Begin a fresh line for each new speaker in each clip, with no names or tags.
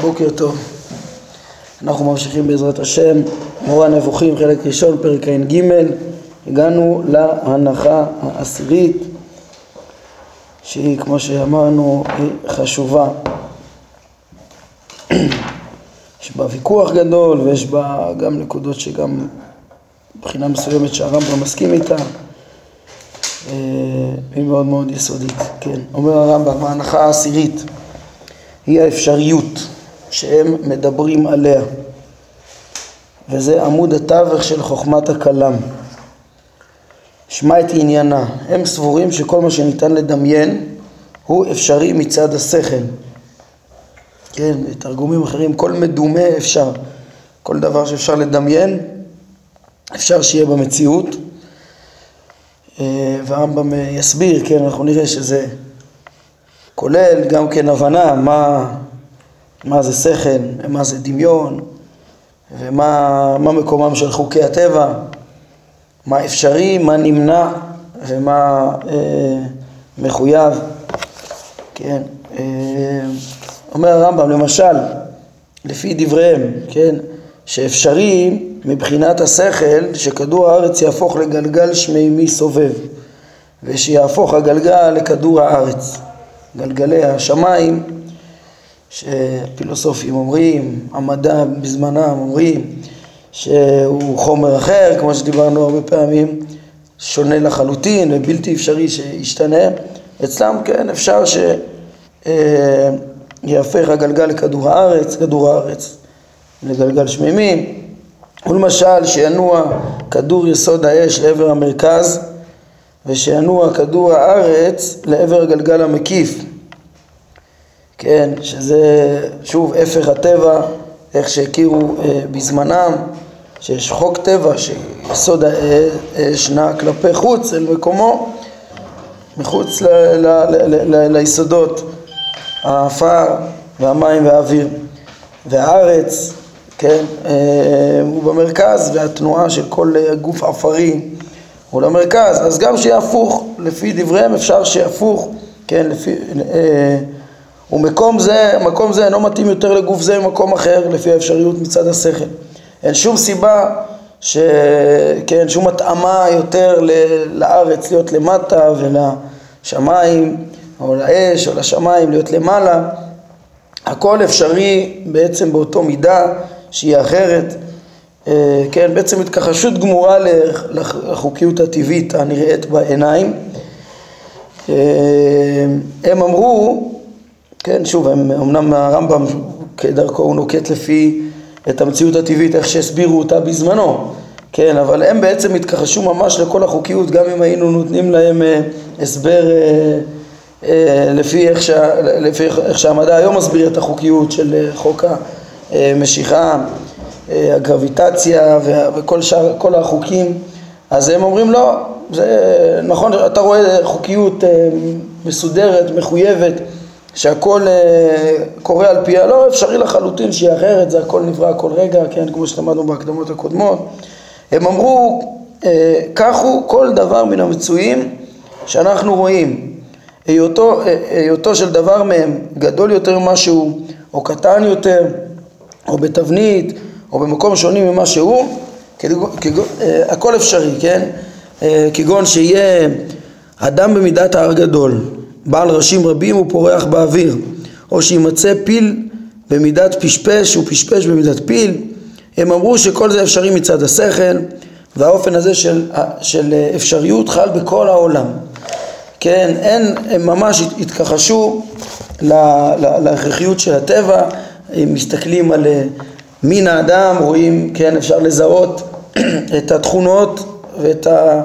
בוקר טוב. אנחנו ממשיכים בעזרת השם, מורה הנבוכים, חלק ראשון, פרק ע"ג. הגענו להנחה העשירית, שהיא, כמו שאמרנו, היא חשובה. יש בה ויכוח גדול ויש בה גם נקודות שגם מבחינה מסוימת שהרמב"ם מסכים איתה. אה, היא מאוד מאוד יסודית, כן. אומר הרמב"ם, ההנחה העשירית היא האפשריות שהם מדברים עליה, וזה עמוד התווך של חוכמת הכלם. שמע את עניינה, הם סבורים שכל מה שניתן לדמיין הוא אפשרי מצד השכל. כן, בתרגומים אחרים, כל מדומה אפשר, כל דבר שאפשר לדמיין, אפשר שיהיה במציאות. אה, והרמב"ם יסביר, כן, אנחנו נראה שזה כולל גם כן הבנה מה, מה זה שכל, מה זה דמיון, ומה מה מקומם של חוקי הטבע, מה אפשרי, מה נמנע ומה אה, מחויב, כן. אה, אומר הרמב"ם, למשל, לפי דבריהם, כן, שאפשרי מבחינת השכל שכדור הארץ יהפוך לגלגל שמימי סובב ושיהפוך הגלגל לכדור הארץ. גלגלי השמיים שפילוסופים אומרים, המדע בזמנם אומרים שהוא חומר אחר, כמו שדיברנו הרבה פעמים, שונה לחלוטין ובלתי אפשרי שישתנה. אצלם כן אפשר שיהפך הגלגל לכדור הארץ, כדור הארץ לגלגל שמימי, ולמשל שינוע כדור יסוד האש לעבר המרכז ושינוע כדור הארץ לעבר הגלגל המקיף. כן, שזה שוב הפך הטבע, איך שהכירו אה, בזמנם, שיש חוק טבע שיסוד האש נע כלפי חוץ אל מקומו, מחוץ ל- ל- ל- ל- ליסודות, העפר והמים והאוויר, והארץ, כן, אה, הוא במרכז והתנועה של כל גוף עפרי הוא למרכז, אז גם שיהיה הפוך, לפי דבריהם אפשר שיהפוך, כן, לפי, אה, ומקום זה, מקום זה אינו מתאים יותר לגוף זה ממקום אחר לפי האפשריות מצד השכל. אין שום סיבה, ש... כן, שום התאמה יותר לארץ להיות למטה ולשמיים או לאש או לשמיים להיות למעלה. הכל אפשרי בעצם באותו מידה שהיא אחרת. אה, כן, בעצם התכחשות גמורה לחוקיות הטבעית הנראית בעיניים. אה, הם אמרו, כן, שוב, הם, אמנם הרמב"ם כדרכו הוא נוקט לפי את המציאות הטבעית, איך שהסבירו אותה בזמנו, כן, אבל הם בעצם התכחשו ממש לכל החוקיות, גם אם היינו נותנים להם אה, הסבר לפי איך, שה, לפי איך שהמדע היום מסביר את החוקיות של חוק המשיכה הגרביטציה וכל שאר, כל החוקים, אז הם אומרים לא, זה נכון, אתה רואה חוקיות אה, מסודרת, מחויבת, שהכל אה, קורה על פיה, לא אפשרי לחלוטין שהיא אחרת, זה הכל נברא כל רגע, כן, כמו שלמדנו בהקדמות הקודמות. הם אמרו, אה, כך הוא כל דבר מן המצויים שאנחנו רואים, היותו, היותו של דבר מהם גדול יותר ממה שהוא, או קטן יותר, או בתבנית, או במקום שונים ממה שהוא, כגון, כגון, אה, הכל אפשרי, כן? אה, כגון שיהיה אדם במידת ההר גדול, בעל ראשים רבים ופורח באוויר, או שימצא פיל במידת פשפש ופשפש במידת פיל, הם אמרו שכל זה אפשרי מצד השכל, והאופן הזה של, של אפשריות חל בכל העולם. כן, אין, הם ממש התכחשו להכרחיות של הטבע, הם מסתכלים על מין האדם רואים, כן, אפשר לזהות את התכונות ואת ה...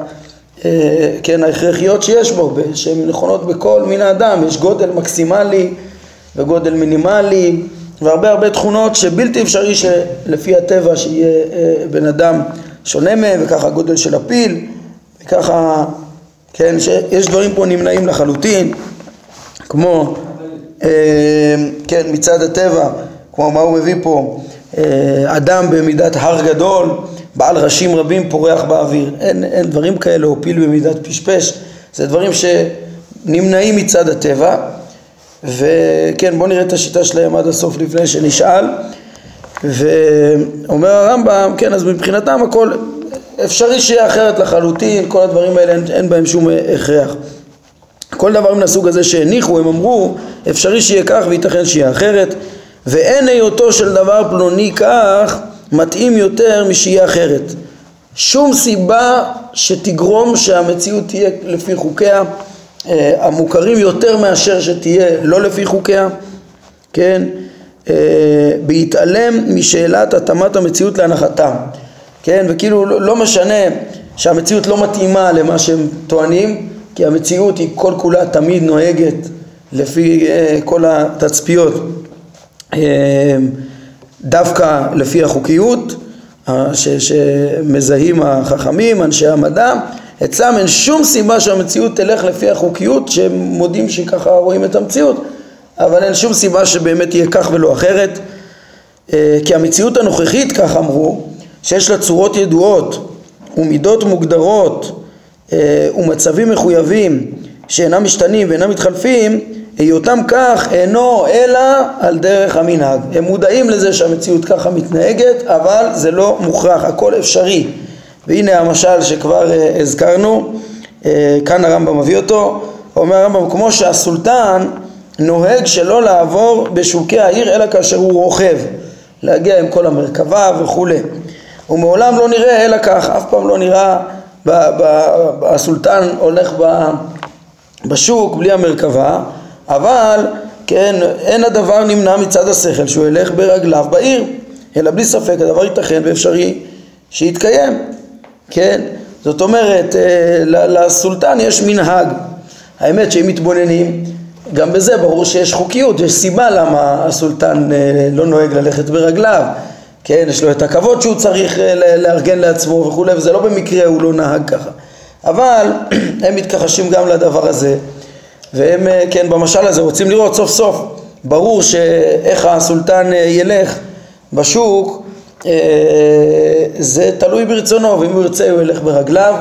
אה, כן, ההכרחיות שיש בו, שהן נכונות בכל מין האדם, יש גודל מקסימלי וגודל מינימלי והרבה הרבה תכונות שבלתי אפשרי שלפי הטבע שיהיה אה, בן אדם שונה מהם וככה הגודל של הפיל וככה, כן, שיש דברים פה נמנעים לחלוטין כמו, אה, כן, מצד הטבע, כמו מה הוא מביא פה אדם במידת הר גדול, בעל ראשים רבים פורח באוויר. אין, אין דברים כאלה, או פיל במידת פשפש, זה דברים שנמנעים מצד הטבע, וכן, בואו נראה את השיטה שלהם עד הסוף לפני שנשאל. ואומר הרמב"ם, כן, אז מבחינתם הכל אפשרי שיהיה אחרת לחלוטין, כל הדברים האלה אין, אין בהם שום הכרח. כל דבר מן הסוג הזה שהניחו, הם אמרו, אפשרי שיהיה כך וייתכן שיהיה אחרת, ואין היותו של דבר פלוני כך מתאים יותר משיהיה אחרת. שום סיבה שתגרום שהמציאות תהיה לפי חוקיה אה, המוכרים יותר מאשר שתהיה לא לפי חוקיה, כן? אה, בהתעלם משאלת התאמת המציאות להנחתם, כן? וכאילו לא, לא משנה שהמציאות לא מתאימה למה שהם טוענים, כי המציאות היא כל כולה תמיד נוהגת לפי אה, כל התצפיות דווקא לפי החוקיות שמזהים החכמים, אנשי המדע, אצלם אין שום סיבה שהמציאות תלך לפי החוקיות, שהם מודים שככה רואים את המציאות, אבל אין שום סיבה שבאמת יהיה כך ולא אחרת, אה, כי המציאות הנוכחית, כך אמרו, שיש לה צורות ידועות ומידות מוגדרות אה, ומצבים מחויבים שאינם משתנים ואינם מתחלפים, היותם כך אינו אלא על דרך המנהג. הם מודעים לזה שהמציאות ככה מתנהגת, אבל זה לא מוכרח, הכל אפשרי. והנה המשל שכבר uh, הזכרנו, uh, כאן הרמב"ם מביא אותו, אומר הרמב"ם, כמו שהסולטן נוהג שלא לעבור בשוקי העיר אלא כאשר הוא רוכב, להגיע עם כל המרכבה וכולי. ומעולם לא נראה אלא כך, אף פעם לא נראה הסולטן הולך בשוק בלי המרכבה, אבל כן, אין הדבר נמנע מצד השכל שהוא ילך ברגליו בעיר, אלא בלי ספק הדבר ייתכן ואפשרי שיתקיים, כן? זאת אומרת, אה, לסולטן יש מנהג, האמת שאם מתבוננים, גם בזה ברור שיש חוקיות, יש סיבה למה הסולטן אה, לא נוהג ללכת ברגליו, כן, יש לו את הכבוד שהוא צריך אה, לארגן לעצמו וכולי, וזה לא במקרה הוא לא נהג ככה, אבל הם מתכחשים גם לדבר הזה והם, אה, כן, במשל הזה רוצים לראות סוף סוף, ברור שאיך הסולטן אה, ילך בשוק, אה, זה תלוי ברצונו, ואם הוא ירצה הוא ילך ברגליו,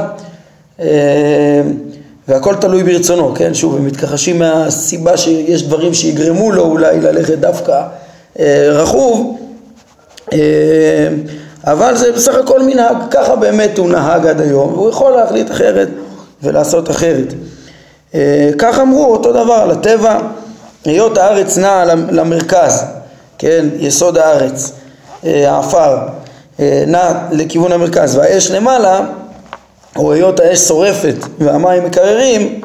והכל תלוי ברצונו, כן, שוב, הם מתכחשים מהסיבה שיש דברים שיגרמו לו אולי ללכת דווקא רכוב, אבל זה בסך הכל מנהג, ככה באמת הוא נהג עד היום, והוא יכול להחליט אחרת ולעשות אחרת. אה, כך אמרו אותו דבר על הטבע, היות הארץ נעה למרכז, כן, יסוד הארץ, אה, העפר, אה, נע לכיוון המרכז והאש למעלה, או היות האש שורפת והמים מקררים,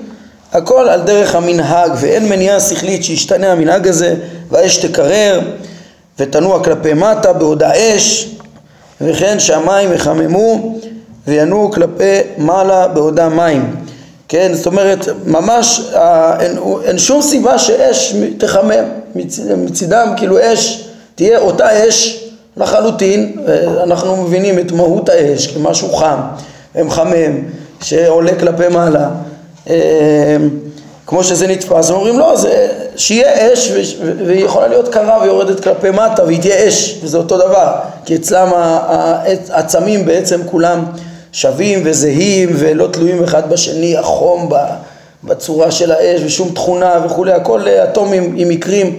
הכל על דרך המנהג ואין מניעה שכלית שישתנה המנהג הזה והאש תקרר ותנוע כלפי מטה בעוד האש וכן שהמים יחממו וינועו כלפי מעלה בעודם מים כן, זאת אומרת, ממש אה, אין, אין שום סיבה שאש תחמם מצ, מצידם, כאילו אש תהיה אותה אש לחלוטין, אנחנו מבינים את מהות האש כמשהו חם, מחמם, שעולה כלפי מעלה, אה, כמו שזה נתפס, אומרים לא, זה, שיהיה אש והיא יכולה להיות קרה ויורדת כלפי מטה והיא תהיה אש, וזה אותו דבר, כי אצלם העצמים בעצם כולם שווים וזהים ולא תלויים אחד בשני, החום בצורה של האש ושום תכונה וכולי, הכל אטומים עם מקרים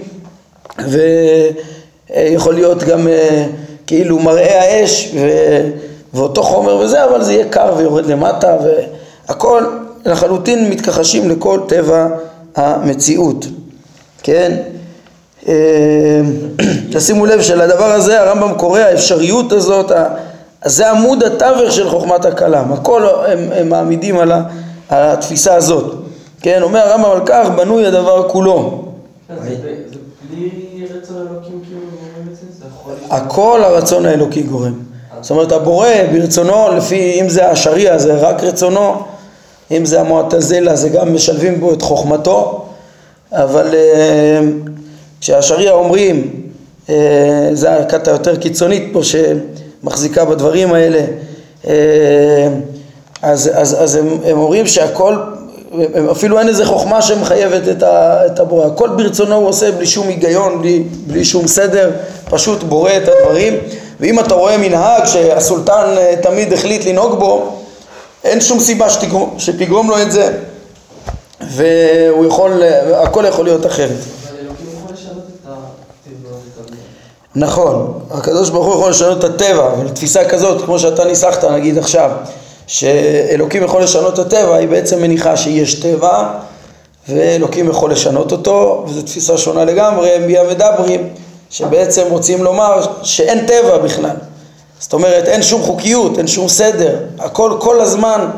ויכול להיות גם אה, כאילו מראה האש ו... ואותו חומר וזה, אבל זה יהיה קר ויורד למטה והכל לחלוטין מתכחשים לכל טבע המציאות, כן? אה, תשימו לב שלדבר הזה הרמב"ם קורא האפשריות הזאת, אז זה עמוד התווך של חוכמת הכלם, הכל הם, הם מעמידים על, ה, על התפיסה הזאת, כן, אומר הרמב"ם על כך בנוי הדבר כולו. הכל הרצון האלוקי גורם. זאת אומרת הבורא ברצונו, לפי אם זה השריעה זה רק רצונו, אם זה המועטזלה זה גם משלבים בו את חוכמתו, אבל אה, כשהשריעה אומרים, אה, זה הקטע היותר קיצונית פה, מחזיקה בדברים האלה אה, אז, אז, אז הם, הם אומרים שהכל, הם, אפילו אין איזה חוכמה שמחייבת את, את הבורא, הכל ברצונו הוא עושה בלי שום היגיון, בלי, בלי שום סדר, פשוט בורא את הדברים ואם אתה רואה מנהג שהסולטן אה, תמיד החליט לנהוג בו, אין שום סיבה שתגרום, שתגרום לו את זה והוא יכול, הכל יכול להיות אחרת. נכון, הקדוש ברוך הוא יכול לשנות את הטבע, אבל תפיסה כזאת, כמו שאתה ניסחת נגיד עכשיו, שאלוקים יכול לשנות את הטבע, היא בעצם מניחה שיש טבע ואלוקים יכול לשנות אותו, וזו תפיסה שונה לגמרי, מיה מדברים, שבעצם רוצים לומר שאין טבע בכלל. זאת אומרת, אין שום חוקיות, אין שום סדר, הכל כל הזמן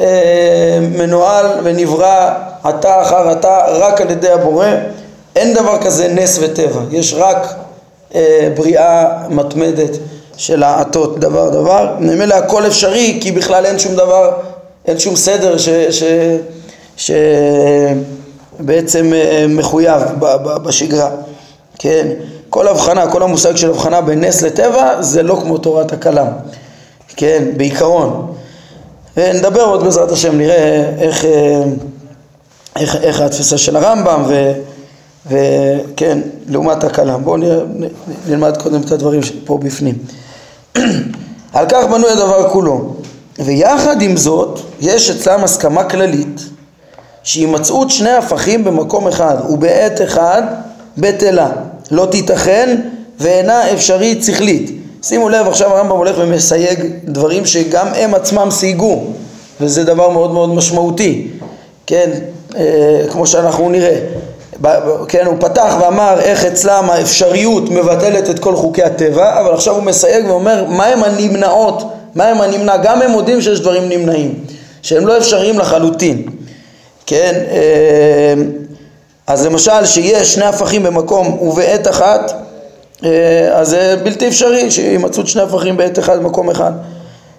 אה, מנוהל ונברא עתה אחר עתה רק על ידי הבורא. אין דבר כזה נס וטבע, יש רק בריאה מתמדת של העטות דבר דבר. ממילא הכל אפשרי כי בכלל אין שום דבר, אין שום סדר שבעצם אה, מחויב בשגרה, כן? כל הבחנה, כל המושג של הבחנה בין נס לטבע זה לא כמו תורת הכלם, כן? בעיקרון. נדבר עוד בעזרת השם, נראה איך, אה, איך, איך התפיסה של הרמב"ם ו, וכן, לעומת הכלם. בואו נלמד קודם את הדברים פה בפנים. על כך בנוי הדבר כולו. ויחד עם זאת, יש אצלם הסכמה כללית שהימצאות שני הפכים במקום אחד ובעת אחד בטלה, לא תיתכן ואינה אפשרית שכלית. שימו לב, עכשיו הרמב"ם הולך ומסייג דברים שגם הם עצמם סייגו, וזה דבר מאוד מאוד משמעותי, כן, אה, כמו שאנחנו נראה. כן, הוא פתח ואמר איך אצלם האפשריות מבטלת את כל חוקי הטבע, אבל עכשיו הוא מסייג ואומר מהם הנמנעות, מהם הנמנע, גם הם מודים שיש דברים נמנעים, שהם לא אפשריים לחלוטין. כן, אה, אז למשל שיש שני הפכים במקום ובעת אחת, אה, אז זה בלתי אפשרי שימצאו שני הפכים בעת אחד במקום אחד.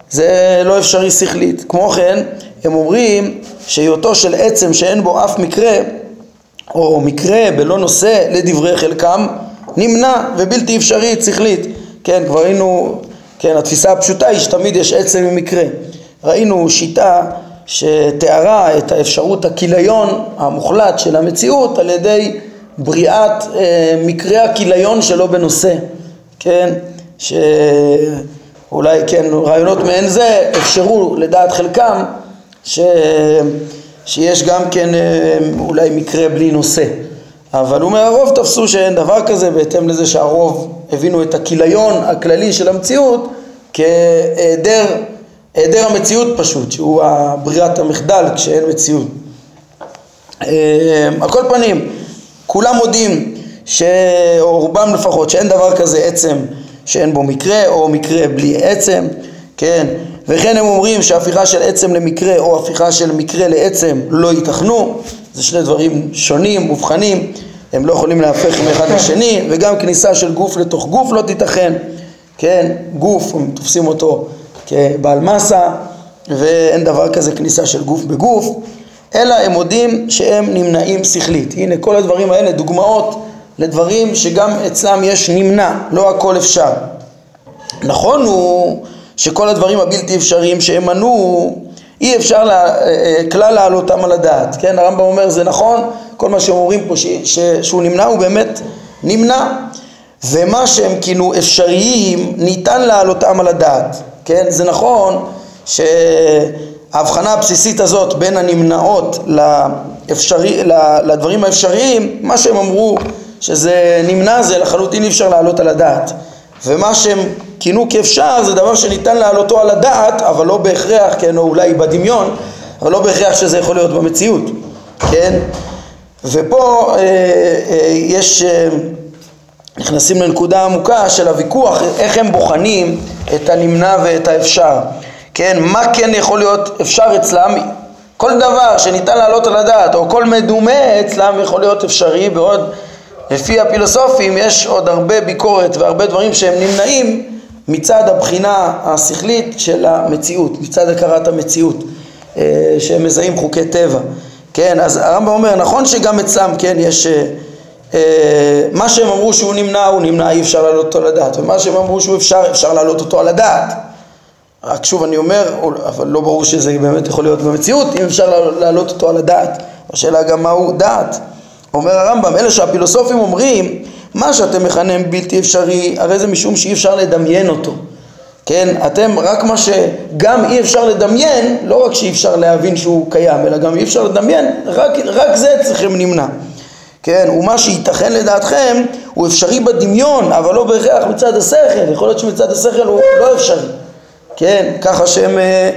זה לא אפשרי שכלית. כמו כן, הם אומרים שהיותו של עצם שאין בו אף מקרה, או מקרה בלא נושא לדברי חלקם, נמנע ובלתי אפשרי שכלית. כן, כבר ראינו, כן, התפיסה הפשוטה היא שתמיד יש עצם ממקרה. ראינו שיטה שתיארה את האפשרות הכיליון המוחלט של המציאות על ידי בריאת אה, מקרה הכיליון שלו בנושא, כן, שאולי כן רעיונות מעין זה אפשרו לדעת חלקם ש... שיש גם כן אה, אולי מקרה בלי נושא אבל הוא אומר הרוב תפסו שאין דבר כזה בהתאם לזה שהרוב הבינו את הכיליון הכללי של המציאות כהיעדר היעדר המציאות פשוט, שהוא ברירת המחדל כשאין מציאות. אה, על כל פנים, כולם מודים, ש... או רובם לפחות, שאין דבר כזה עצם שאין בו מקרה, או מקרה בלי עצם, כן? וכן הם אומרים שהפיכה של עצם למקרה או הפיכה של מקרה לעצם לא ייתכנו, זה שני דברים שונים, מובחנים, הם לא יכולים להפך מאחד לשני, וגם כניסה של גוף לתוך גוף לא תיתכן, כן? גוף, הם תופסים אותו כבעל מסה ואין דבר כזה כניסה של גוף בגוף אלא הם מודים שהם נמנעים שכלית. הנה כל הדברים האלה דוגמאות לדברים שגם אצלם יש נמנע, לא הכל אפשר. נכון הוא שכל הדברים הבלתי אפשריים שהם מנעו אי אפשר לה, אה, אה, כלל להעלותם על הדעת, כן? הרמב"ם אומר זה נכון, כל מה שהם אומרים פה ש, ש, שהוא נמנע הוא באמת נמנע ומה שהם כאילו אפשריים ניתן להעלותם על הדעת כן? זה נכון שההבחנה הבסיסית הזאת בין הנמנעות לאפשרי, לדברים האפשריים, מה שהם אמרו שזה נמנע זה לחלוטין אי אפשר להעלות על הדעת ומה שהם כינו כאפשר זה דבר שניתן להעלותו על הדעת אבל לא בהכרח, כן, או אולי בדמיון אבל לא בהכרח שזה יכול להיות במציאות, כן? ופה אה, אה, יש אה, נכנסים לנקודה עמוקה של הוויכוח איך הם בוחנים את הנמנע ואת האפשר כן, מה כן יכול להיות אפשר אצלם כל דבר שניתן להעלות על הדעת או כל מדומה אצלם יכול להיות אפשרי בעוד לפי הפילוסופים יש עוד הרבה ביקורת והרבה דברים שהם נמנעים מצד הבחינה השכלית של המציאות, מצד הכרת המציאות אה, שהם מזהים חוקי טבע כן, אז הרמב"ם אומר נכון שגם אצלם כן יש אה, אה, מה שהם אמרו שהוא נמנע, הוא נמנע, אי אפשר להעלות אותו על הדעת, ומה שהם אמרו שהוא אפשר, אפשר להעלות אותו על הדעת. רק שוב אני אומר, אבל לא ברור שזה באמת יכול להיות במציאות, אם אפשר להעלות אותו על הדעת. השאלה גם מהו דעת. אומר הרמב"ם, אלה שהפילוסופים אומרים, מה שאתם מכנים בלתי אפשרי, הרי זה משום שאי אפשר לדמיין אותו. כן, אתם, רק מה שגם אי אפשר לדמיין, לא רק שאי אפשר להבין שהוא קיים, אלא גם אי אפשר לדמיין, רק, רק זה אצלכם נמנע. כן, ומה שייתכן לדעתכם הוא אפשרי בדמיון, אבל לא בהכרח מצד השכל, יכול להיות שמצד השכל הוא לא אפשרי, כן, ככה שהם, אה,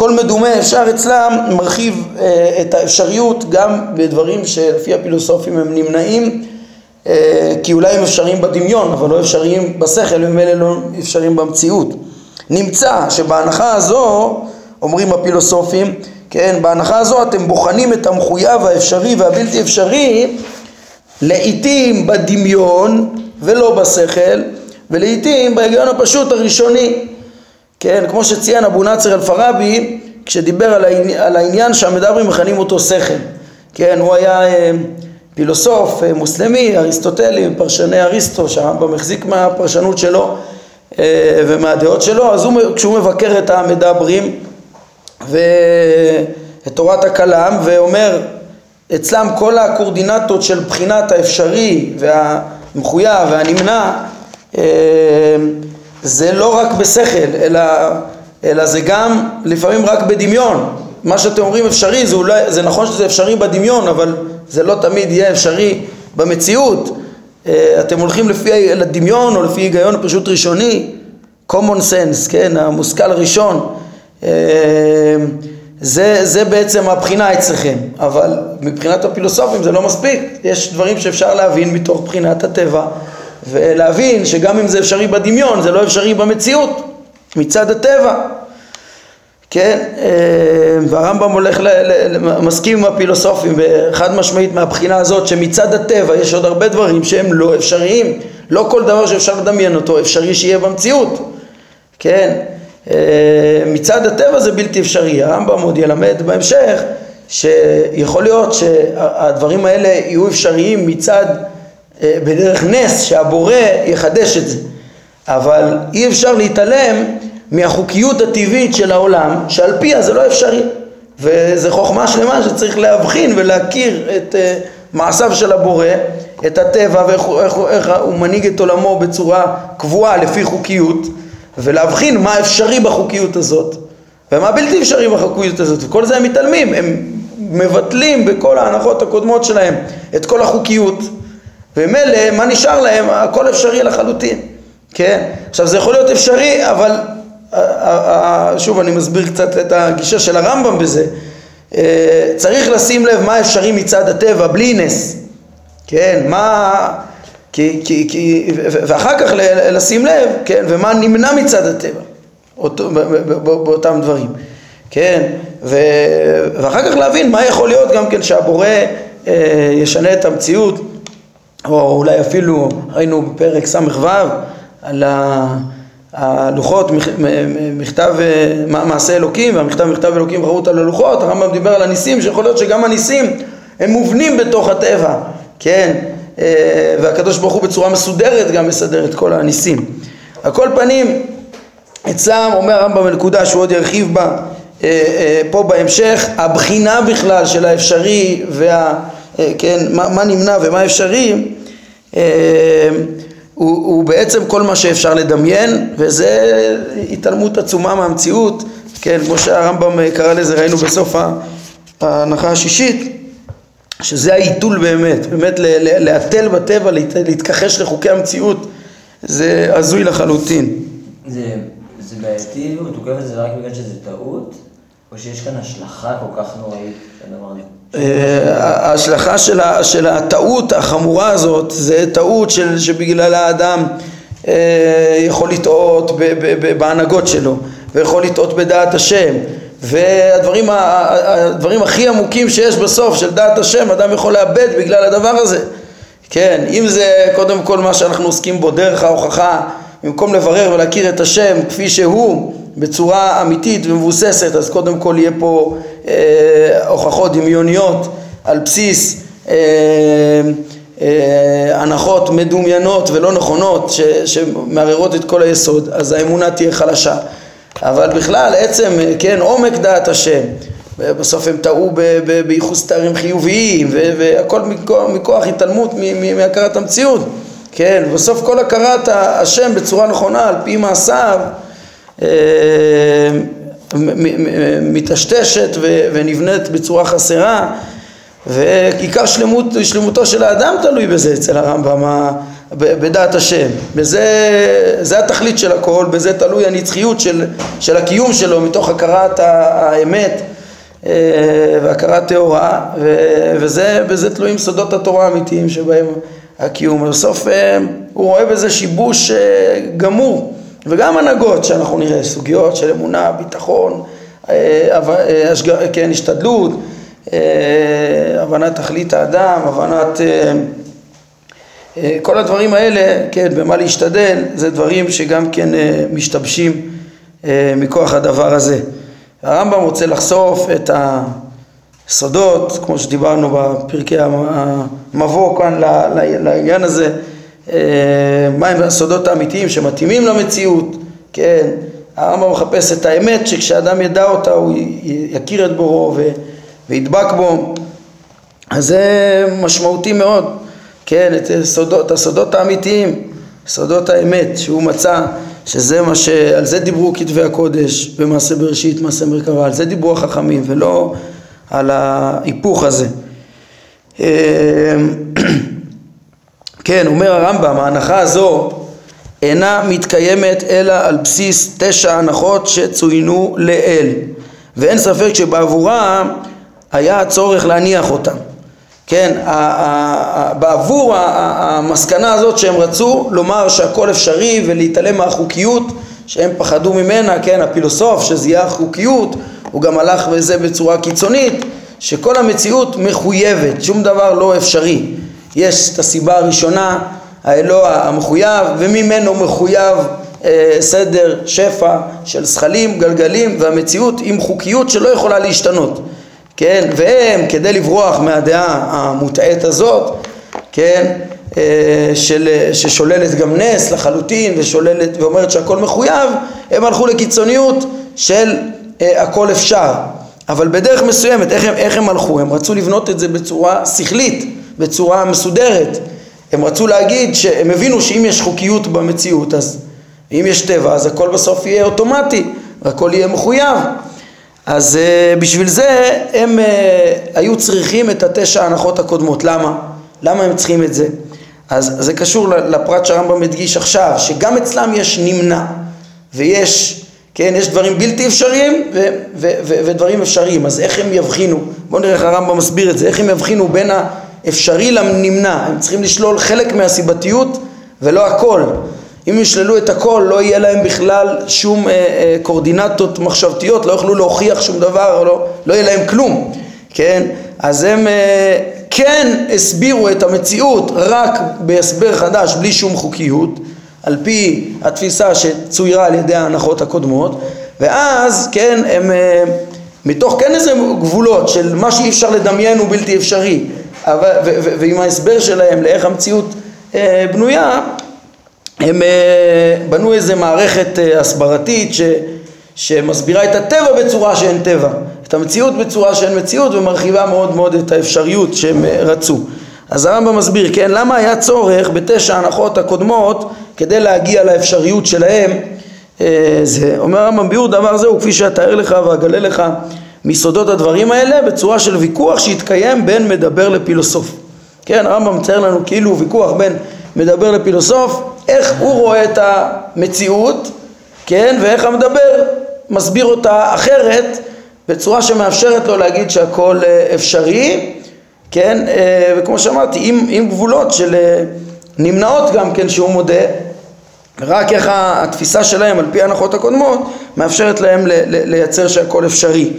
כל מדומה אפשר אצלם מרחיב אה, את האפשריות גם בדברים שלפי הפילוסופים הם נמנעים, אה, כי אולי הם אפשריים בדמיון, אבל לא אפשריים בשכל, וממילא לא אפשריים במציאות. נמצא שבהנחה הזו, אומרים הפילוסופים, כן, בהנחה הזו אתם בוחנים את המחויב האפשרי והבלתי אפשרי לעיתים בדמיון ולא בשכל, ולעיתים בהיגיון הפשוט הראשוני. כן, כמו שציין אבו נאצר אל-פרבי כשדיבר על, העני, על העניין שהמדברים מכנים אותו שכל. כן, הוא היה אה, פילוסוף אה, מוסלמי, אריסטוטלי, פרשני אריסטו, שהרמב"ם החזיק מהפרשנות שלו אה, ומהדעות שלו, אז הוא, כשהוא מבקר את המדברים ואת תורת הכלם ואומר אצלם כל הקורדינטות של בחינת האפשרי והמחויב והנמנע אה, זה לא רק בשכל אלא, אלא זה גם לפעמים רק בדמיון. מה שאתם אומרים אפשרי זה, אולי, זה נכון שזה אפשרי בדמיון אבל זה לא תמיד יהיה אפשרי במציאות. אה, אתם הולכים לפי הדמיון או לפי היגיון פשוט ראשוני common sense, כן, המושכל הראשון. אה, זה, זה בעצם הבחינה אצלכם, אבל מבחינת הפילוסופים זה לא מספיק, יש דברים שאפשר להבין מתוך בחינת הטבע ולהבין שגם אם זה אפשרי בדמיון זה לא אפשרי במציאות מצד הטבע. כן, אה, והרמב"ם הולך, ל, מסכים עם הפילוסופים חד משמעית מהבחינה הזאת שמצד הטבע יש עוד הרבה דברים שהם לא אפשריים, לא כל דבר שאפשר לדמיין אותו אפשרי שיהיה במציאות, כן, אה, מצד הטבע זה בלתי אפשרי, הרמב"ם עוד ילמד בהמשך שיכול להיות שהדברים האלה יהיו אפשריים מצד, בדרך נס שהבורא יחדש את זה, אבל אי אפשר להתעלם מהחוקיות הטבעית של העולם שעל פיה זה לא אפשרי. וזה חוכמה שלמה שצריך להבחין ולהכיר את uh, מעשיו של הבורא, את הטבע ואיך איך, איך הוא מנהיג את עולמו בצורה קבועה לפי חוקיות ולהבחין מה אפשרי בחוקיות הזאת ומה בלתי אפשרי בחוקיות הזאת. וכל זה הם מתעלמים, הם מבטלים בכל ההנחות הקודמות שלהם את כל החוקיות ומילא מה נשאר להם? הכל אפשרי לחלוטין, כן? עכשיו זה יכול להיות אפשרי אבל שוב אני מסביר קצת את הגישה של הרמב"ם בזה. אה, צריך לשים לב מה אפשרי מצד הטבע בלי נס. כן? מה כי, כי, כי, ואחר כך לשים לב, כן, ומה נמנע מצד הטבע, אותו, באותם דברים, כן, ו, ואחר כך להבין מה יכול להיות גם כן שהבורא אה, ישנה את המציאות, או אולי אפילו ראינו בפרק ס"ו על הלוחות, מכתב מעשה אלוקים והמכתב מכתב אלוקים חרוט על הלוחות, הרמב"ם דיבר על הניסים שיכול להיות שגם הניסים הם מובנים בתוך הטבע, כן, אה, והקדוש ברוך הוא בצורה מסודרת גם מסדר את כל הניסים. על כל פנים, אצלם אומר הרמב"ם בנקודה שהוא עוד ירחיב בה אה, אה, פה בהמשך, הבחינה בכלל של האפשרי וה... כן, מה, מה נמנע ומה אפשרי הוא, הוא בעצם כל מה שאפשר לדמיין וזה התעלמות עצומה מהמציאות, כן, כמו שהרמב"ם קרא לזה, ראינו בסוף ההנחה השישית שזה העיתול באמת, באמת להתל בטבע, להתכחש לחוקי המציאות, זה הזוי לחלוטין.
זה, זה בעייתי והוא תוקף את זה רק בגלל שזה טעות, או שיש כאן השלכה כל כך נוראית?
אה, ההשלכה של, של הטעות החמורה הזאת זה טעות של, שבגלל האדם אה, יכול לטעות בהנהגות שלו ויכול לטעות בדעת השם. והדברים הדברים הכי עמוקים שיש בסוף של דעת השם אדם יכול לאבד בגלל הדבר הזה. כן, אם זה קודם כל מה שאנחנו עוסקים בו דרך ההוכחה במקום לברר ולהכיר את השם כפי שהוא בצורה אמיתית ומבוססת אז קודם כל יהיה פה אה, הוכחות דמיוניות על בסיס אה, אה, הנחות מדומיינות ולא נכונות ש, שמערערות את כל היסוד אז האמונה תהיה חלשה. אבל בכלל עצם, כן, עומק דעת השם בסוף הם טעו בייחוס תארים חיוביים והכל מכוח, מכוח התעלמות מהכרת המציאות כן, בסוף כל הכרת השם בצורה נכונה על פי מעשיו אה, מטשטשת ונבנית בצורה חסרה ועיקר שלמות, שלמותו של האדם תלוי בזה אצל הרמב"ם, בדעת השם. בזה, זה התכלית של הכל, בזה תלוי הנצחיות של, של הקיום שלו מתוך הכרת האמת אה, והכרת טהורה, וזה, תלויים סודות התורה האמיתיים שבהם הקיום. בסוף אה, הוא רואה בזה שיבוש אה, גמור, וגם הנהגות שאנחנו נראה, סוגיות של אמונה, ביטחון, כן, השתדלות, הבנת תכלית האדם, הבנת אה, כל הדברים האלה, כן, במה להשתדל, זה דברים שגם כן אה, משתבשים אה, מכוח הדבר הזה. הרמב"ם רוצה לחשוף את הסודות, כמו שדיברנו בפרקי המבוא כאן לעניין הזה, מהם הסודות האמיתיים שמתאימים למציאות, כן, הרמב"ם מחפש את האמת שכשאדם ידע אותה הוא יכיר את בורו וידבק בו, אז זה משמעותי מאוד. כן, את הסודות, הסודות האמיתיים, סודות האמת שהוא מצא, שזה מה ש... על זה דיברו כתבי הקודש במעשה בראשית, מעשה מרכבה, על זה דיברו החכמים ולא על ההיפוך הזה. אמ, כן, אומר הרמב"ם, ההנחה הזו אינה מתקיימת אלא על בסיס תשע הנחות שצוינו לאל, ואין ספק שבעבורה היה צורך להניח אותן. כן, בעבור המסקנה הזאת שהם רצו לומר שהכל אפשרי ולהתעלם מהחוקיות שהם פחדו ממנה, כן, הפילוסוף שזיהה חוקיות, הוא גם הלך בזה בצורה קיצונית, שכל המציאות מחויבת, שום דבר לא אפשרי. יש את הסיבה הראשונה, האלוה המחויב, וממנו מחויב אה, סדר שפע של זכלים, גלגלים, והמציאות עם חוקיות שלא יכולה להשתנות. כן, והם כדי לברוח מהדעה המוטעית הזאת, כן, אה, של, ששוללת גם נס לחלוטין ושוללת ואומרת שהכל מחויב, הם הלכו לקיצוניות של אה, הכל אפשר. אבל בדרך מסוימת, איך הם, איך הם הלכו? הם רצו לבנות את זה בצורה שכלית, בצורה מסודרת. הם רצו להגיד שהם הבינו שאם יש חוקיות במציאות, אז אם יש טבע, אז הכל בסוף יהיה אוטומטי, והכל יהיה מחויב. אז uh, בשביל זה הם uh, היו צריכים את התשע ההנחות הקודמות. למה? למה הם צריכים את זה? אז זה קשור לפרט שהרמב"ם הדגיש עכשיו, שגם אצלם יש נמנע ויש, כן, יש דברים בלתי אפשריים ו- ו- ו- ודברים אפשריים, אז איך הם יבחינו? בואו נראה איך הרמב"ם מסביר את זה, איך הם יבחינו בין האפשרי לנמנע, הם צריכים לשלול חלק מהסיבתיות ולא הכל. אם ישללו את הכל לא יהיה להם בכלל שום אה, אה, קורדינטות מחשבתיות, לא יוכלו להוכיח שום דבר, לא, לא יהיה להם כלום, כן? אז הם אה, כן הסבירו את המציאות רק בהסבר חדש בלי שום חוקיות, על פי התפיסה שצוירה על ידי ההנחות הקודמות, ואז כן הם אה, מתוך כן איזה גבולות של מה שאי אפשר לדמיין הוא בלתי אפשרי, אבל, ו, ו, ועם ההסבר שלהם לאיך המציאות אה, בנויה הם אה, בנו איזה מערכת אה, הסברתית ש, שמסבירה את הטבע בצורה שאין טבע, את המציאות בצורה שאין מציאות ומרחיבה מאוד מאוד את האפשריות שהם אה, רצו. אז הרמב"ם מסביר, כן, למה היה צורך בתשע הנחות הקודמות כדי להגיע לאפשריות שלהם זה. אומר הרמב"ם ביאור דבר זה הוא כפי שאתאר לך ואגלה לך מסודות הדברים האלה בצורה של ויכוח שהתקיים בין מדבר לפילוסוף. כן, הרמב"ם מצייר לנו כאילו ויכוח בין מדבר לפילוסוף, איך הוא רואה את המציאות, כן, ואיך המדבר מסביר אותה אחרת, בצורה שמאפשרת לו להגיד שהכל אה, אפשרי, כן, אה, וכמו שאמרתי, עם, עם גבולות של אה, נמנעות גם כן שהוא מודה, רק איך התפיסה שלהם על פי ההנחות הקודמות מאפשרת להם לייצר שהכל אפשרי.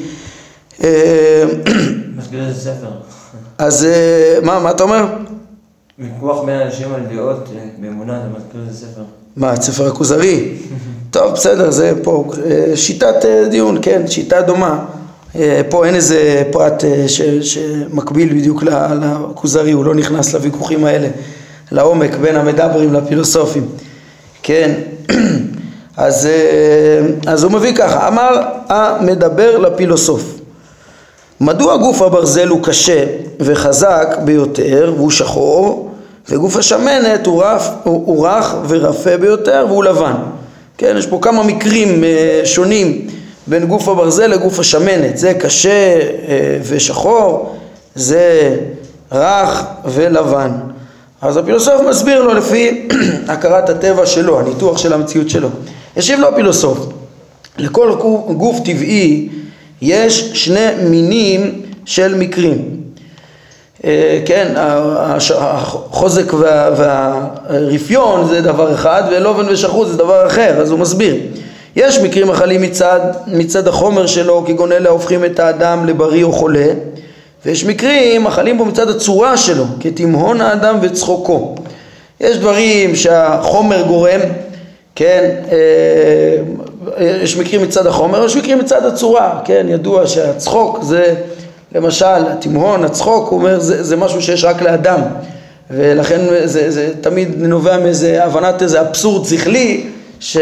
ספר.
אז מה, מה אתה אומר?
ויכוח בין אנשים על דעות אה, באמונה, זה מזכיר איזה ספר.
מה, את ספר הכוזרי? טוב, בסדר, זה פה אה, שיטת אה, דיון, כן, שיטה דומה. פה אין איזה פרט ש, שמקביל בדיוק לכוזרי, הוא לא נכנס לוויכוחים האלה, לעומק בין המדברים לפילוסופים. כן, אז, אז הוא מביא ככה, אמר המדבר לפילוסוף מדוע גוף הברזל הוא קשה וחזק ביותר והוא שחור וגוף השמנת הוא, רף, הוא, הוא רך ורפה ביותר והוא לבן. כן, יש פה כמה מקרים שונים בין גוף הברזל לגוף השמנת. זה קשה uh, ושחור זה רך ולבן. אז הפילוסוף מסביר לו לפי הכרת הטבע שלו, הניתוח של המציאות שלו. ישיב לו הפילוסוף, לכל גוף טבעי יש שני מינים של מקרים. אה, כן, החוזק והרפיון זה דבר אחד ולובן ושחוט זה דבר אחר, אז הוא מסביר. יש מקרים החלים מצד, מצד החומר שלו, כגון אלה הופכים את האדם לבריא או חולה, ויש מקרים החלים בו מצד הצורה שלו, כתימהון האדם וצחוקו. יש דברים שהחומר גורם, כן, אה, יש מקרים מצד החומר, יש מקרים מצד הצורה, כן, ידוע שהצחוק זה למשל, התימהון, הצחוק, הוא אומר, זה, זה משהו שיש רק לאדם, ולכן זה, זה תמיד נובע מאיזה הבנת איזה אבסורד שכלי, ש...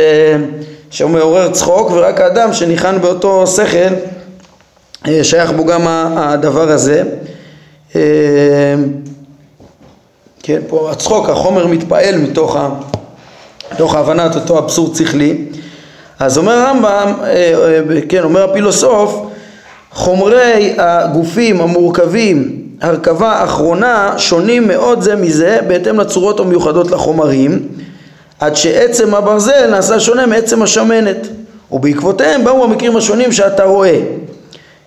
שהוא מעורר צחוק, ורק האדם שניחן באותו שכל, אה, שייך בו גם הדבר הזה. אה, כן, פה הצחוק, החומר מתפעל מתוך, ה... מתוך ההבנת אותו אבסורד שכלי. אז אומר הרמב"ם, אה, כן, אומר הפילוסוף, חומרי הגופים המורכבים הרכבה אחרונה שונים מאוד זה מזה בהתאם לצורות המיוחדות לחומרים עד שעצם הברזל נעשה שונה מעצם השמנת ובעקבותיהם באו המקרים השונים שאתה רואה.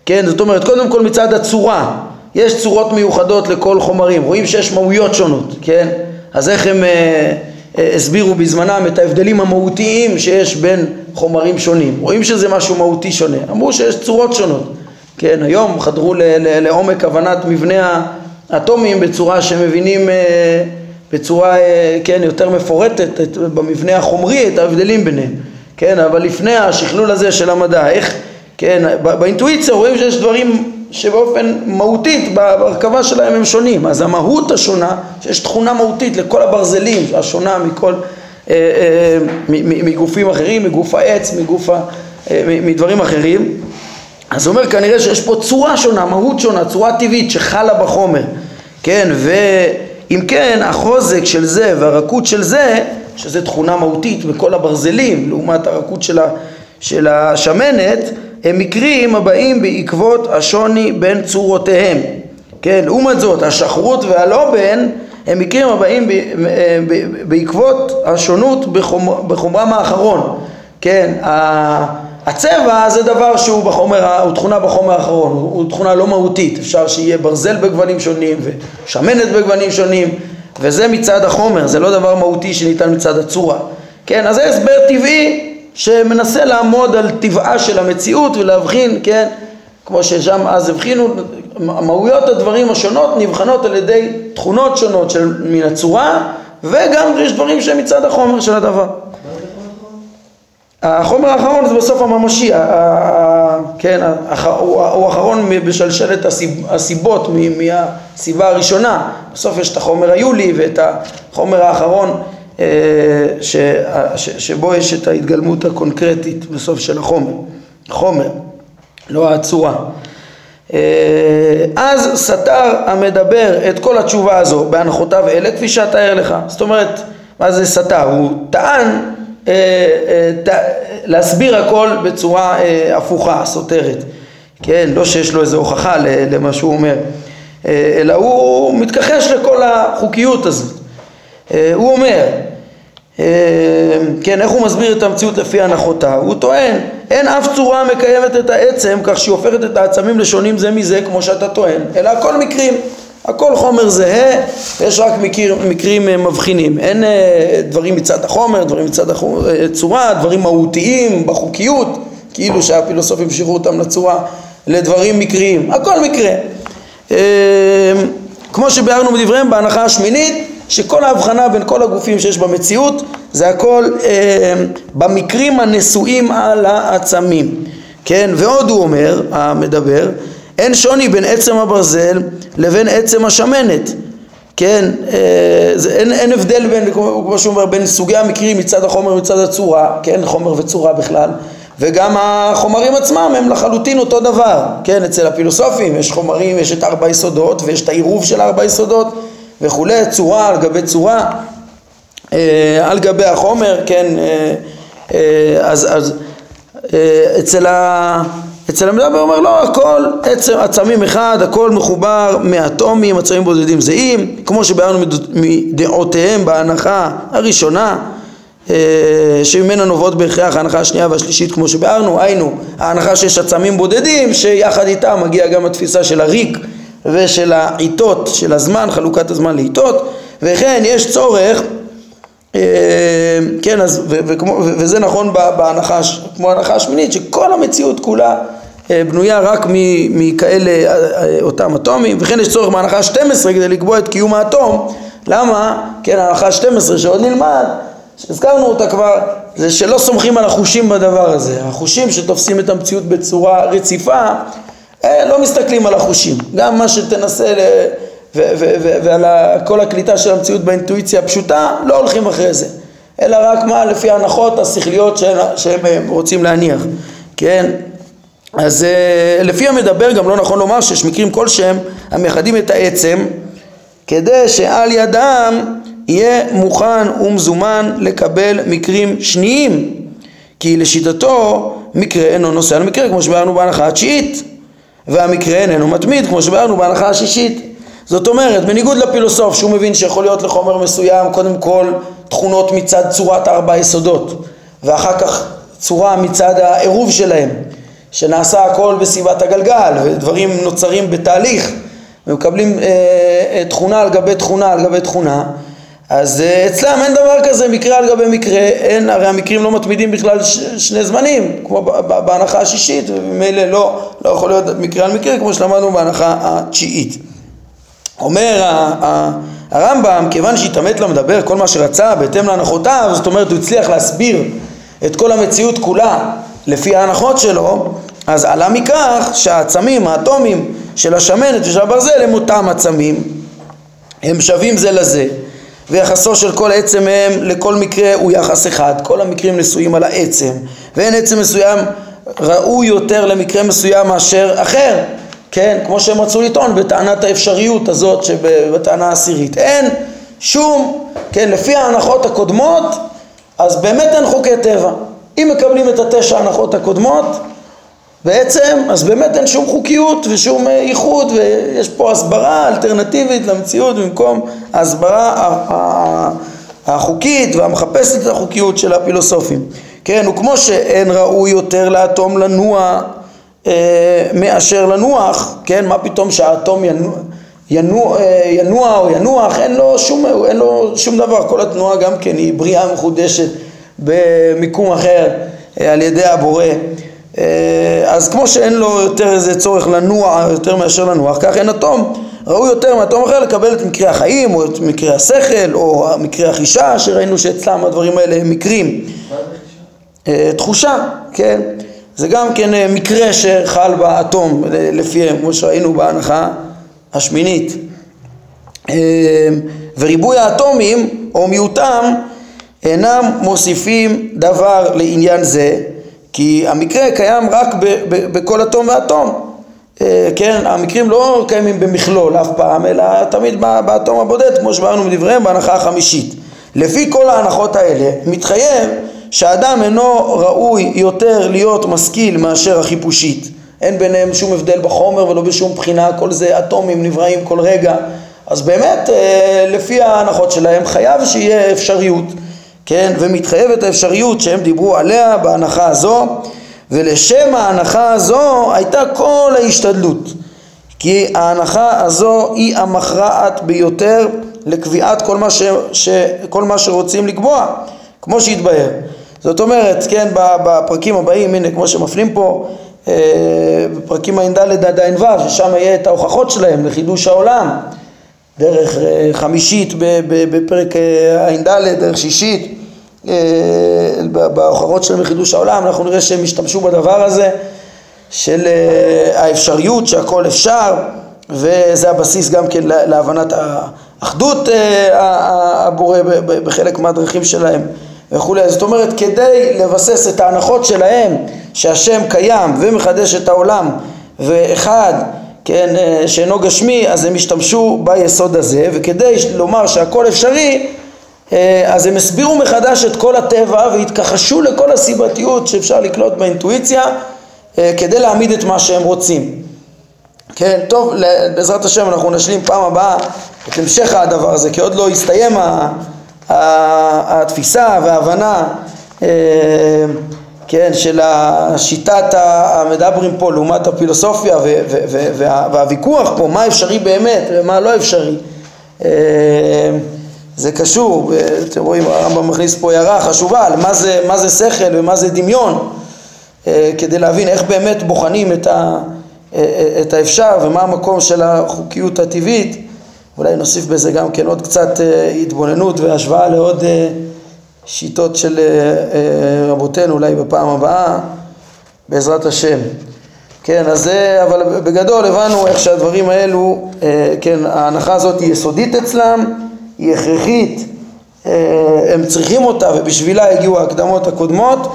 כן זאת אומרת קודם כל מצד הצורה יש צורות מיוחדות לכל חומרים רואים שיש מהויות שונות כן? אז איך הם אה, אה, הסבירו בזמנם את ההבדלים המהותיים שיש בין חומרים שונים? רואים שזה משהו מהותי שונה. אמרו שיש צורות שונות כן, היום חדרו ל- ל- לעומק הבנת מבנה האטומים בצורה שמבינים אה, בצורה, אה, כן, יותר מפורטת את, במבנה החומרי את ההבדלים ביניהם, כן, אבל לפני השכלול הזה של המדע, איך, כן, באינטואיציה רואים שיש דברים שבאופן מהותית בהרכבה שלהם הם שונים, אז המהות השונה, שיש תכונה מהותית לכל הברזלים השונה מכל, אה, אה, מגופים אחרים, מגוף העץ, מגוף ה, אה, מדברים אחרים. אז הוא אומר כנראה שיש פה צורה שונה, מהות שונה, צורה טבעית שחלה בחומר, כן, ואם כן החוזק של זה והרכות של זה, שזה תכונה מהותית בכל הברזלים לעומת הרכות של, ה, של השמנת, הם מקרים הבאים בעקבות השוני בין צורותיהם, כן, לעומת זאת השחרות והלובן הם מקרים הבאים בעקבות השונות בחומרם האחרון, כן, הצבע זה דבר שהוא בחומר, הוא תכונה בחומר האחרון, הוא, הוא תכונה לא מהותית, אפשר שיהיה ברזל בגוונים שונים ושמנת בגוונים שונים וזה מצד החומר, זה לא דבר מהותי שניתן מצד הצורה, כן, אז זה הסבר טבעי שמנסה לעמוד על טבעה של המציאות ולהבחין, כן, כמו ששם אז הבחינו, מהויות הדברים השונות נבחנות על ידי תכונות שונות של, מן הצורה וגם יש דברים שהם מצד החומר של הדבר. החומר האחרון זה בסוף הממשי, כן, הוא האחרון בשלשלת הסיבות מהסיבה הראשונה, בסוף יש את החומר היולי ואת החומר האחרון אה, שבו יש את ההתגלמות הקונקרטית בסוף של החומר, חומר, לא הצורה. אה, אז סתר המדבר את כל התשובה הזו בהנחותיו אלה כפי שאתאר לך, זאת אומרת, מה זה סתר? הוא טען להסביר הכל בצורה אה, הפוכה, סותרת, כן, לא שיש לו איזו הוכחה למה שהוא אומר, אלא הוא מתכחש לכל החוקיות הזאת. הוא אומר, כן, איך הוא מסביר את המציאות לפי הנחותיו? הוא טוען, אין אף צורה מקיימת את העצם כך שהיא הופכת את העצמים לשונים זה מזה כמו שאתה טוען, אלא הכל מקרים. הכל חומר זהה, יש רק מקיר, מקרים אה, מבחינים, אין אה, דברים מצד החומר, דברים מצד הצורה, אה, דברים מהותיים בחוקיות, כאילו שהפילוסופים המשיכו אותם לצורה, לדברים מקריים, הכל מקרה. כמו שביארנו בדבריהם בהנחה השמינית, שכל ההבחנה בין כל הגופים שיש במציאות זה הכל במקרים הנשואים על העצמים, כן, ועוד הוא אומר, המדבר, אין שוני בין עצם הברזל לבין עצם השמנת, כן, אה, אין, אין הבדל בין, כמו שהוא אומר, בין סוגי המקרים מצד החומר ומצד הצורה, כן, חומר וצורה בכלל, וגם החומרים עצמם הם לחלוטין אותו דבר, כן, אצל הפילוסופים יש חומרים, יש את ארבע יסודות ויש את העירוב של ארבע יסודות וכולי, צורה על גבי צורה, אה, על גבי החומר, כן, אה, אז, אז אצל ה... אצל המדבר אומר לא, הכל עצם עצמים אחד, הכל מחובר מאטומים, עצמים בודדים זהים, כמו שביארנו מדעותיהם בהנחה הראשונה, אה, שממנה נובעות בהכרח ההנחה השנייה והשלישית כמו שביארנו, היינו ההנחה שיש עצמים בודדים שיחד איתה מגיע גם התפיסה של הריק ושל העיתות, של הזמן, חלוקת הזמן לעיתות, וכן יש צורך כן, אז, ו, וכמו, וזה נכון בהנחה, כמו ההנחה השמינית, שכל המציאות כולה אה, בנויה רק מכאלה אה, אותם אטומים, וכן יש צורך בהנחה ה-12 כדי לקבוע את קיום האטום, למה? כן, ההנחה ה-12 שעוד נלמד, שהזכרנו אותה כבר, זה שלא סומכים על החושים בדבר הזה, החושים שתופסים את המציאות בצורה רציפה, לא מסתכלים על החושים, גם מה שתנסה ל... ועל כל הקליטה של המציאות באינטואיציה הפשוטה, לא הולכים אחרי זה, אלא רק מה לפי ההנחות השכליות שהם רוצים להניח, כן? אז אה, לפי המדבר גם לא נכון לומר שיש מקרים כלשהם המייחדים את העצם כדי שעל ידם יהיה מוכן ומזומן לקבל מקרים שניים. כי לשיטתו מקרה אינו נושא על מקרה כמו שביארנו בהנחה התשיעית. והמקרה איננו מתמיד כמו שביארנו בהנחה השישית זאת אומרת, בניגוד לפילוסוף שהוא מבין שיכול להיות לחומר מסוים קודם כל תכונות מצד צורת ארבע יסודות ואחר כך צורה מצד העירוב שלהם שנעשה הכל בסביבת הגלגל ודברים נוצרים בתהליך ומקבלים אה, אה, תכונה על גבי תכונה על גבי תכונה אז אה, אצלם אין דבר כזה מקרה על גבי מקרה, אין, הרי המקרים לא מתמידים בכלל ש, שני זמנים כמו בהנחה השישית וממילא לא, לא יכול להיות מקרה על מקרה כמו שלמדנו בהנחה התשיעית אומר הרמב"ם, כיוון שהתעמת למדבר כל מה שרצה בהתאם להנחותיו, זאת אומרת הוא הצליח להסביר את כל המציאות כולה לפי ההנחות שלו, אז עלה מכך שהעצמים, האטומים של השמנת ושל הברזל הם אותם עצמים, הם שווים זה לזה, ויחסו של כל עצם מהם לכל מקרה הוא יחס אחד, כל המקרים נשואים על העצם, ואין עצם מסוים ראוי יותר למקרה מסוים מאשר אחר, כן, כמו שהם רצו לטעון בטענת האפשריות הזאת שבטענה העשירית. אין שום, כן, לפי ההנחות הקודמות, אז באמת אין חוקי טבע. אם מקבלים את התשע ההנחות הקודמות, בעצם, אז באמת אין שום חוקיות ושום אה, ייחוד ויש פה הסברה אלטרנטיבית למציאות במקום ההסברה החוקית והמחפשת את החוקיות של הפילוסופים. כן, וכמו שאין ראוי יותר לאטום לנוע אה, מאשר לנוח, כן, מה פתאום שהאטום ינוע, ינוע, אה, ינוע או ינוח, אין לו, שום, אין לו שום דבר, כל התנועה גם כן היא בריאה מחודשת במיקום אחר אה, על ידי הבורא. אז כמו שאין לו יותר איזה צורך לנוע יותר מאשר לנוח, כך אין אטום ראוי יותר מאטום אחר לקבל את מקרה החיים או את מקרה השכל או מקרה החישה שראינו שאצלם הדברים האלה הם מקרים. תחושה, כן. זה גם כן אה, מקרה שחל באטום לפיהם, כמו שראינו בהנחה השמינית. אה, וריבוי האטומים או מיעוטם אינם מוסיפים דבר לעניין זה, כי המקרה קיים רק ב- ב- בכל אטום ואטום. אה, כן, המקרים לא קיימים במכלול אף פעם, אלא תמיד באטום הבודד, כמו שבאנו מדבריהם בהנחה החמישית. לפי כל ההנחות האלה, מתחייב שהאדם אינו ראוי יותר להיות משכיל מאשר החיפושית. אין ביניהם שום הבדל בחומר ולא בשום בחינה, כל זה אטומים נבראים כל רגע. אז באמת אה, לפי ההנחות שלהם חייב שיהיה אפשריות כן, ומתחייבת האפשריות שהם דיברו עליה בהנחה הזו ולשם ההנחה הזו הייתה כל ההשתדלות. כי ההנחה הזו היא המכרעת ביותר לקביעת כל מה, ש, ש, כל מה שרוצים לקבוע כמו שהתבהר זאת אומרת, כן, בפרקים הבאים, הנה כמו שמפנים פה, אה, בפרקים ע"ד עד ע"ו, ששם יהיה את ההוכחות שלהם לחידוש העולם, דרך אה, חמישית בפרק אה, ע"ד, דרך שישית, בהוכחות שלהם לחידוש העולם, אנחנו נראה שהם השתמשו בדבר הזה של האפשריות שהכל אפשר, וזה הבסיס גם כן להבנת האחדות הבורא בחלק מהדרכים שלהם. וכולי. זאת אומרת, כדי לבסס את ההנחות שלהם שהשם קיים ומחדש את העולם ואחד, כן, אה, שאינו גשמי, אז הם השתמשו ביסוד הזה, וכדי לומר שהכל אפשרי, אה, אז הם הסבירו מחדש את כל הטבע והתכחשו לכל הסיבתיות שאפשר לקלוט באינטואיציה אה, כדי להעמיד את מה שהם רוצים. כן, טוב, בעזרת השם אנחנו נשלים פעם הבאה את המשך הדבר הזה, כי עוד לא הסתיים התפיסה וההבנה אה, כן, של השיטת המדברים פה לעומת הפילוסופיה והוויכוח פה, מה אפשרי באמת ומה לא אפשרי. אה, זה קשור, אתם רואים הרמב"ם מכניס פה הערה חשובה על מה זה, מה זה שכל ומה זה דמיון אה, כדי להבין איך באמת בוחנים את, ה, את האפשר ומה המקום של החוקיות הטבעית אולי נוסיף בזה גם כן עוד קצת אה, התבוננות והשוואה לעוד אה, שיטות של אה, רבותינו אולי בפעם הבאה בעזרת השם. כן, אז זה, אבל בגדול הבנו איך שהדברים האלו, כן, ההנחה הזאת היא יסודית אצלם, היא הכרחית, הם צריכים אותה ובשבילה הגיעו ההקדמות הקודמות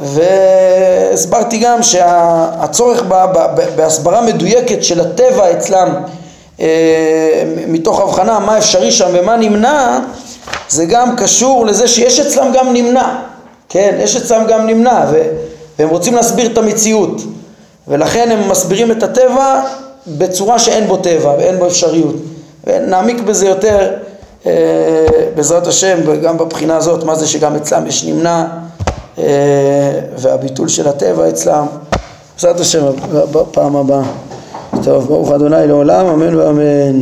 והסברתי גם שהצורך בהסברה מדויקת של הטבע אצלם מתוך הבחנה מה אפשרי שם ומה נמנע, זה גם קשור לזה שיש אצלם גם נמנע, כן, יש אצלם גם נמנע והם רוצים להסביר את המציאות. ולכן הם מסבירים את הטבע בצורה שאין בו טבע ואין בו אפשריות. ונעמיק בזה יותר אה, בעזרת השם וגם בבחינה הזאת מה זה שגם אצלם יש נמנע אה, והביטול של הטבע אצלם. בעזרת השם בפעם הבאה טוב, ברוך אדוני לעולם, אמן ואמן.